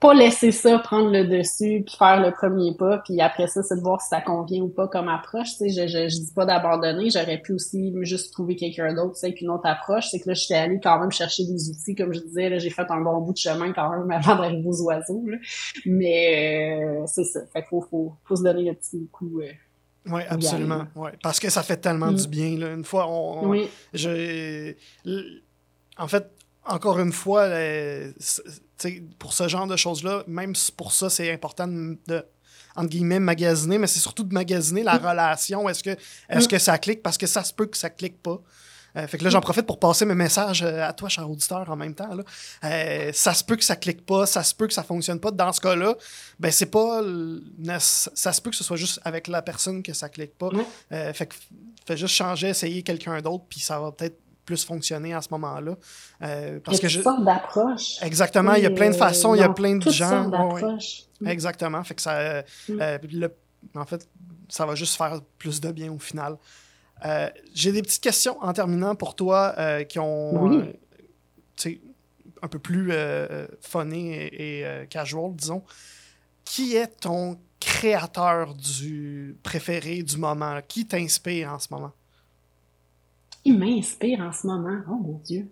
pas laisser ça prendre le dessus puis faire le premier pas puis après ça c'est de voir si ça convient ou pas comme approche tu sais je, je, je dis pas d'abandonner j'aurais pu aussi juste trouver quelqu'un d'autre tu sais une autre approche c'est que là j'étais allée quand même chercher des outils comme je disais là j'ai fait un bon bout de chemin quand même avant d'arriver aux oiseaux là. mais euh, c'est ça fait qu'il faut, faut, faut se donner un petit coup euh, oui, absolument. Ouais. Parce que ça fait tellement du mm. bien. Là. Une fois, on, oui. je, en fait, encore une fois, pour ce genre de choses-là, même pour ça, c'est important de, entre guillemets, magasiner, mais c'est surtout de magasiner la mm. relation. Est-ce que, est-ce mm. que ça clique? Parce que ça se peut que ça clique pas. Euh, fait que là, j'en mm. profite pour passer mes messages euh, à toi, cher auditeur, en même temps. Là. ça se peut que ça clique pas, ça se peut que ça fonctionne pas. Dans ce cas-là, ben c'est pas. Ça se peut que ce soit juste avec la personne que ça clique pas. fait que fais juste changer, essayer quelqu'un d'autre, puis ça va peut-être plus fonctionner à ce moment-là. Euh, parce il y a toutes sortes d'approches. Exactement, il y a plein de façons, il y a plein de gens. d'approches. Exactement, fait que ça, euh, mm. euh, en fait, ça va juste faire plus de bien au final. J'ai des petites questions en terminant pour toi qui ont, un peu plus funny et, casual, disons. Qui est ton créateur du préféré du moment? Qui t'inspire en ce moment? Qui m'inspire en ce moment? Oh mon Dieu!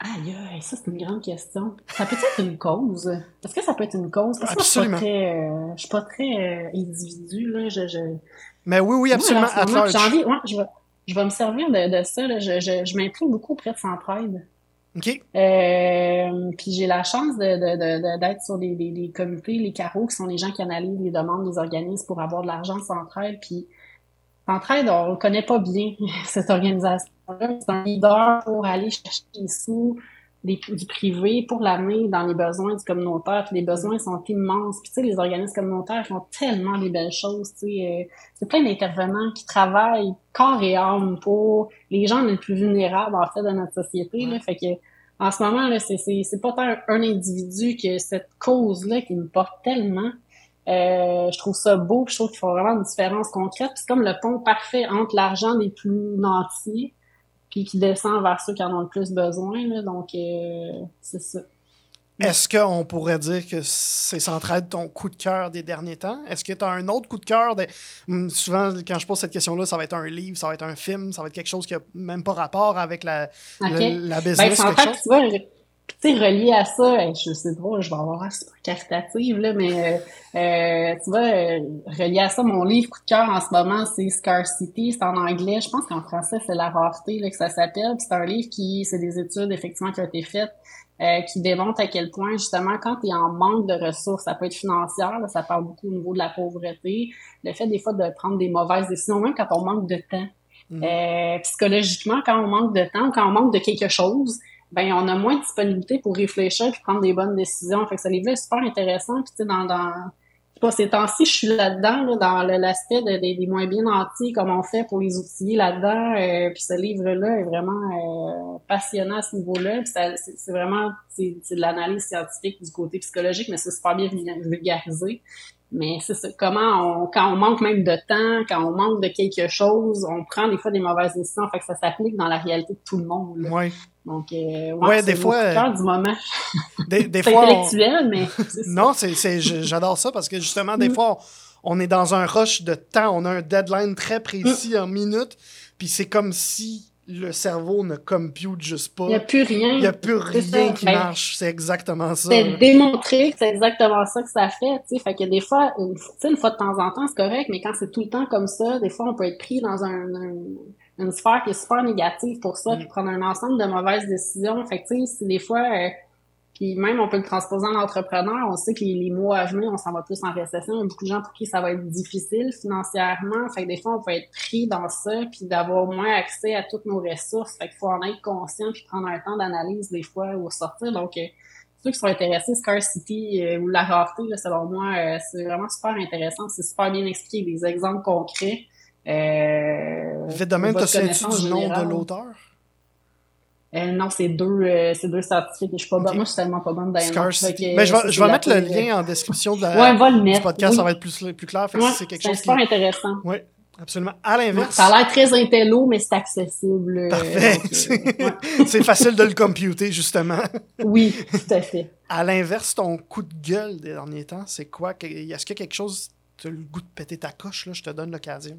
Aïe, aïe, ça c'est une grande question. Ça peut être une cause? Est-ce que ça peut être une cause? Parce que absolument. je suis pas très, euh, je suis pas très euh, individu, là. Je, je... Mais oui, oui, absolument. j'ai envie, ouais, je, vais, je vais me servir de, de ça. Là. Je, je, je m'implique beaucoup auprès de Centraide. OK. Euh, puis j'ai la chance d'être de, de, sur des, des, des, comités, les carreaux, qui sont les gens qui analysent les demandes des organismes pour avoir de l'argent Centraide. Puis Entraide, on ne connaît pas bien cette organisation-là. C'est un leader pour aller chercher des sous du privé pour l'amener dans les besoins du communautaire. Puis les besoins sont immenses. Puis tu sais, les organismes communautaires font tellement des belles choses. Tu sais, euh, c'est plein d'intervenants qui travaillent corps et âme pour les gens les plus vulnérables en fait de notre société. Là. Fait que en ce moment, là, c'est, pas tant un individu que cette cause-là qui me porte tellement. Euh, je trouve ça beau, je trouve qu'il faut vraiment une différence concrète. c'est comme le pont parfait entre l'argent des plus nantis puis qui descend vers ceux qui en ont le plus besoin. Là, donc, euh, c'est ça. Est-ce qu'on pourrait dire que c'est central ton coup de cœur des derniers temps? Est-ce que tu as un autre coup de cœur? Hmm, souvent, quand je pose cette question-là, ça va être un livre, ça va être un film, ça va être quelque chose qui n'a même pas rapport avec la, la, ben, business. Ben, quelque chose? tu sais, relié à ça, je sais pas, je vais avoir un super caritative, là, mais euh, euh, tu vois, euh, relié à ça, mon livre coup de cœur en ce moment, c'est Scarcity, c'est en anglais, je pense qu'en français, c'est La rareté là, que ça s'appelle. C'est un livre qui, c'est des études effectivement qui ont été faites, qui démontrent à quel point, justement, quand tu es en manque de ressources, ça peut être financière, ça parle beaucoup au niveau de la pauvreté, le fait des fois de prendre des mauvaises décisions, même quand on manque de temps. Mm. psychologiquement, quand on manque de temps, quand on manque de quelque chose, ben on a moins de disponibilité pour réfléchir et prendre des bonnes décisions. Fait que ce livre est super intéressant. Puis tu sais, dans, dans pas ces temps-ci, je suis là-dedans, là, dans l'aspect des moins bien nantis, comment on fait pour les outiller là-dedans. Euh, puis ce livre-là est vraiment euh, passionnant à ce niveau-là. c'est vraiment c'est de l'analyse scientifique du côté psychologique, mais c'est super bien vulgarisé. Mais c'est ça, comment on, quand on manque même de temps, quand on manque de quelque chose, on prend des fois des mauvaises décisions. Fait que ça s'applique dans la réalité de tout le monde. Oui. Donc, euh, ouais, des fois. Euh, du moment. Des, des fois. intellectuel, mais. non, c'est, j'adore ça parce que justement, des mm. fois, on, est dans un rush de temps. On a un deadline très précis mm. en minutes. Puis c'est comme si le cerveau ne compute juste pas. Il n'y a plus rien. Il n'y a plus rien qui ben, marche. C'est exactement ça. C'est démontré que c'est exactement ça que ça fait. sais Fait que des fois, une, une fois de temps en temps, c'est correct, mais quand c'est tout le temps comme ça, des fois, on peut être pris dans un, une sphère qui est super négative pour ça, mm. puis prendre un ensemble de mauvaises décisions. Fait que, tu sais, des fois, euh, puis même, on peut le transposer en entrepreneur. On sait que les, mois à venir, on s'en va plus en récession. Il y a beaucoup de gens pour qui ça va être difficile financièrement. Fait que des fois, on peut être pris dans ça, puis d'avoir moins accès à toutes nos ressources. Fait qu'il faut en être conscient, puis prendre un temps d'analyse des fois au sortir. Donc, euh, ceux qui sont intéressés, Scarcity euh, ou la rareté, là, selon moi, euh, c'est vraiment super intéressant. C'est super bien expliqué, des exemples concrets. Euh, Vite de même, tu du nom de l'auteur? Euh, non, c'est deux, euh, c'est deux scientifiques. Je suis pas bonne. Moi, je suis tellement pas bonne dans les Mais je vais, je vais mettre le lien en description de la, ouais, va le mettre. du podcast. Ça va être plus, plus clair. Fait c'est quelque chose super intéressant. Oui, absolument. À l'inverse. Ça a l'air très intello, mais c'est accessible. Euh, Parfait. c'est facile de le computer, justement. oui, tout à fait. À l'inverse, ton coup de gueule des derniers temps, c'est quoi? Est-ce qu'il y a quelque chose, tu as le goût de péter ta coche, là? Je te donne l'occasion.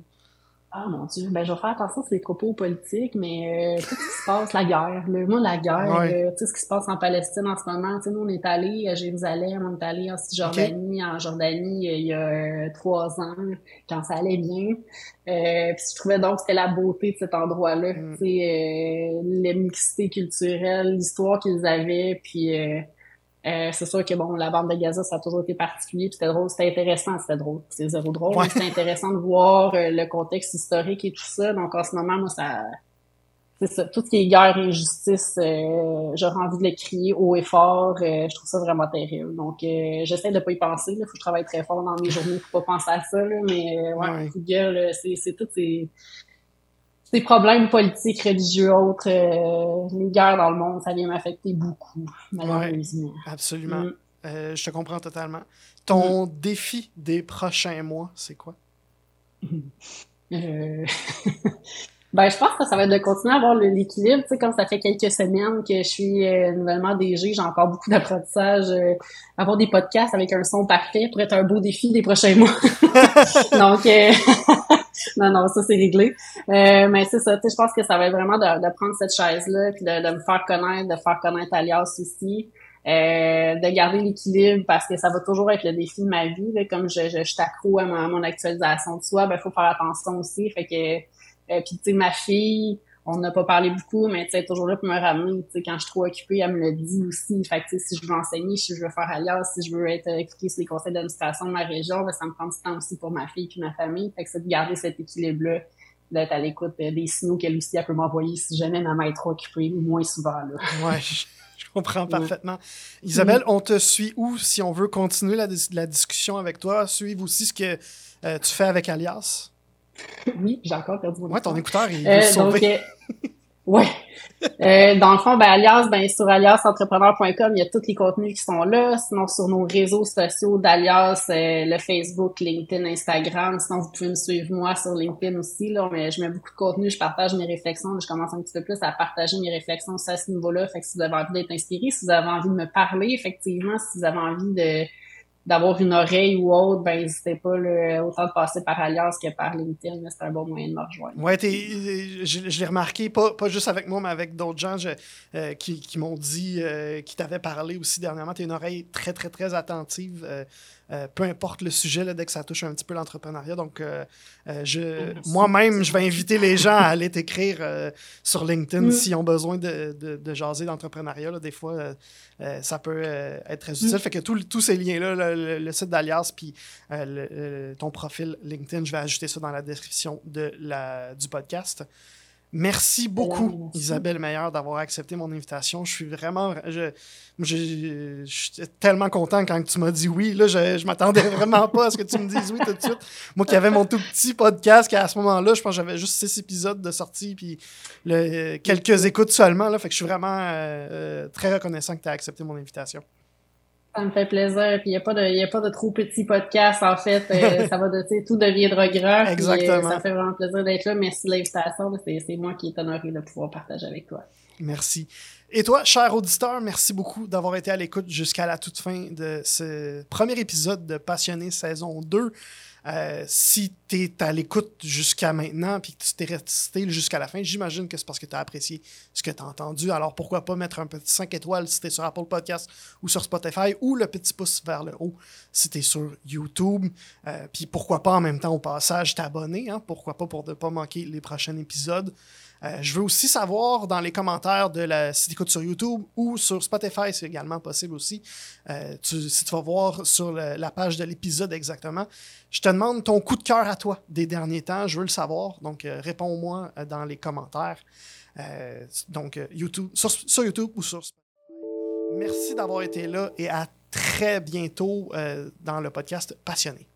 Ah mon Dieu, ben je vais faire attention à ces propos politiques, mais euh, tout ce qui se passe, la guerre, le mot la guerre, euh, tout ce qui se passe en Palestine en ce moment, tu sais, nous on est allé à Jérusalem, on est allé en Cisjordanie, en Jordanie il y a trois ans, quand ça allait bien. Euh, puis je trouvais donc que c'était la beauté de cet endroit-là, mm. tu sais, la mixité culturelle, l'histoire qu'ils avaient, puis euh, c'est sûr que bon, la bande de Gaza, ça a toujours été particulier, c'était drôle, c'était intéressant, c'était drôle, c'est zéro drôle, mais c'était intéressant de voir euh, le contexte historique et tout ça. Donc en ce moment, moi, ça, c'est ça, tout ce qui est guerre et injustice, euh, j'aurais envie de le crier haut et fort. je trouve ça vraiment terrible. Donc j'essaie de pas y penser. Il faut que je travaille très fort dans mes journées pour pas penser à ça. Là, mais ouais, ouais. coup de gueule, c'est, c'est tout des problèmes politiques, religieux, autres, euh, les guerres dans le monde, ça vient m'affecter beaucoup, malheureusement. absolument. Mm. Euh, je te comprends totalement. Ton mm. défi des prochains mois, c'est quoi? euh... Ben, je pense que ça va être de continuer à avoir l'équilibre. Tu sais, comme ça fait quelques semaines que je suis euh, nouvellement DG, j'ai encore beaucoup d'apprentissage. Euh, avoir des podcasts avec un son parfait pourrait être un beau défi des prochains mois. Donc, euh, non, non, ça c'est réglé. mais c'est ça. Tu sais, je pense que ça va être vraiment de, prendre cette chaise-là, puis de, me faire connaître, de faire connaître Alias aussi. de garder l'équilibre parce que ça va toujours être le défi de ma vie. Comme je, je, je à, à, mon actualisation de soi, ben faut faire attention aussi. Fait que euh, puis, tu sais, ma fille, on n'a pas parlé beaucoup, mais tu sais, toujours là pour me ramener. Tu sais, quand je suis trop occupée, elle me le dit aussi. Fait que, tu sais, si je veux enseigner, si je veux faire ailleurs, si je veux être impliquée sur les conseils d'administration de ma région, ben, ça me prend du temps aussi pour ma fille puis ma famille. Fait que c'est de garder cet équilibre-là d'être à l'écoute des signaux qu'elle aussi elle peut m'envoyer si jamais ma main est trop occupée, moins souvent. Là. Ouais, je, comprends parfaitement. Isabelle, on te suit où si on veut continuer la, la discussion avec toi? Suivre aussi ce que tu fais avec Alias? Oui, j'ai encore perdu mon Ouais, ton écouteur, il veut sauver. Ouais. Euh, dans le fond, ben, Alias, ben, sur aliasentrepreneur.com, il y a tous les contenus qui sont là. Sinon, sur nos réseaux sociaux d'Alias, euh, le Facebook, LinkedIn, Instagram. Sinon, vous pouvez me suivre moi sur LinkedIn aussi. Là, mais je mets beaucoup de contenu, je partage mes réflexions. Je commence un petit peu plus à partager mes réflexions à ce niveau-là. Fait que si vous avez envie d'être inspiré, si vous avez envie de me parler, effectivement, si vous avez envie de d'avoir une oreille ou autre, ben n'hésitez pas autant de passer par Alliance que par LinkedIn, c'est un bon moyen de me rejoindre. Oui, je, l'ai remarqué, pas, pas, juste avec moi, mais avec d'autres gens euh, qui, qui m'ont dit, euh, qui t'avaient parlé aussi dernièrement, tu as une oreille très, très, très attentive. Euh, euh, peu importe le sujet, là, dès que ça touche un petit peu l'entrepreneuriat. Donc, euh, euh, je, moi-même, je vais inviter les gens à aller t'écrire sur LinkedIn mm. s'ils ont besoin de, de, jaser d'entrepreneuriat. Des fois, ça peut être très utile. Mm. Fait que tous ces liens-là, le, site d'Alias, puis ton profil LinkedIn, je vais ajouter ça dans la description de la, du podcast. Merci beaucoup, Isabelle Meilleur, d'avoir accepté mon invitation. Je suis vraiment. Je, je, suis tellement content quand tu m'as dit oui. Là, je, je m'attendais vraiment pas à ce que tu me dises oui tout de suite. Moi qui avais mon tout petit podcast, à ce moment-là, je pense que j'avais juste six épisodes de sortie, puis le, quelques écoutes seulement. Là, fait que je suis vraiment euh, euh, très reconnaissant que tu aies accepté mon invitation. Ça me fait plaisir. Puis il n'y a, pas de, y a pas de trop petit podcast, en fait. Euh, ça va de, tout deviendra grand. Euh, Exactement. ça fait vraiment plaisir d'être là. Merci de l'invitation. C'est moi qui est honoré de pouvoir partager avec toi. Merci. Et toi, cher auditeur, merci beaucoup d'avoir été à l'écoute jusqu'à la toute fin de ce premier épisode de Passionné saison 2. Euh, si tu es à l'écoute jusqu'à maintenant puis que tu t'es resté jusqu'à la fin, j'imagine que c'est parce que tu as apprécié ce que tu as entendu. Alors pourquoi pas mettre un petit 5 étoiles si tu es sur Apple Podcast ou sur Spotify ou le petit pouce vers le haut si tu es sur YouTube. Euh, puis pourquoi pas en même temps au passage t'abonner, hein? pourquoi pas pour ne pas manquer les prochains épisodes. Euh, je veux aussi savoir dans les commentaires de la si tu sur YouTube ou sur Spotify, c'est également possible aussi. Euh, si tu vas voir sur la page de l'épisode exactement, je te demande ton coup de cœur à toi des derniers temps. Je veux le savoir. Donc, euh, réponds-moi dans les commentaires. donc, YouTube, sur, YouTube ou sur Spotify. Merci d'avoir été là et à très bientôt dans le podcast Passionné.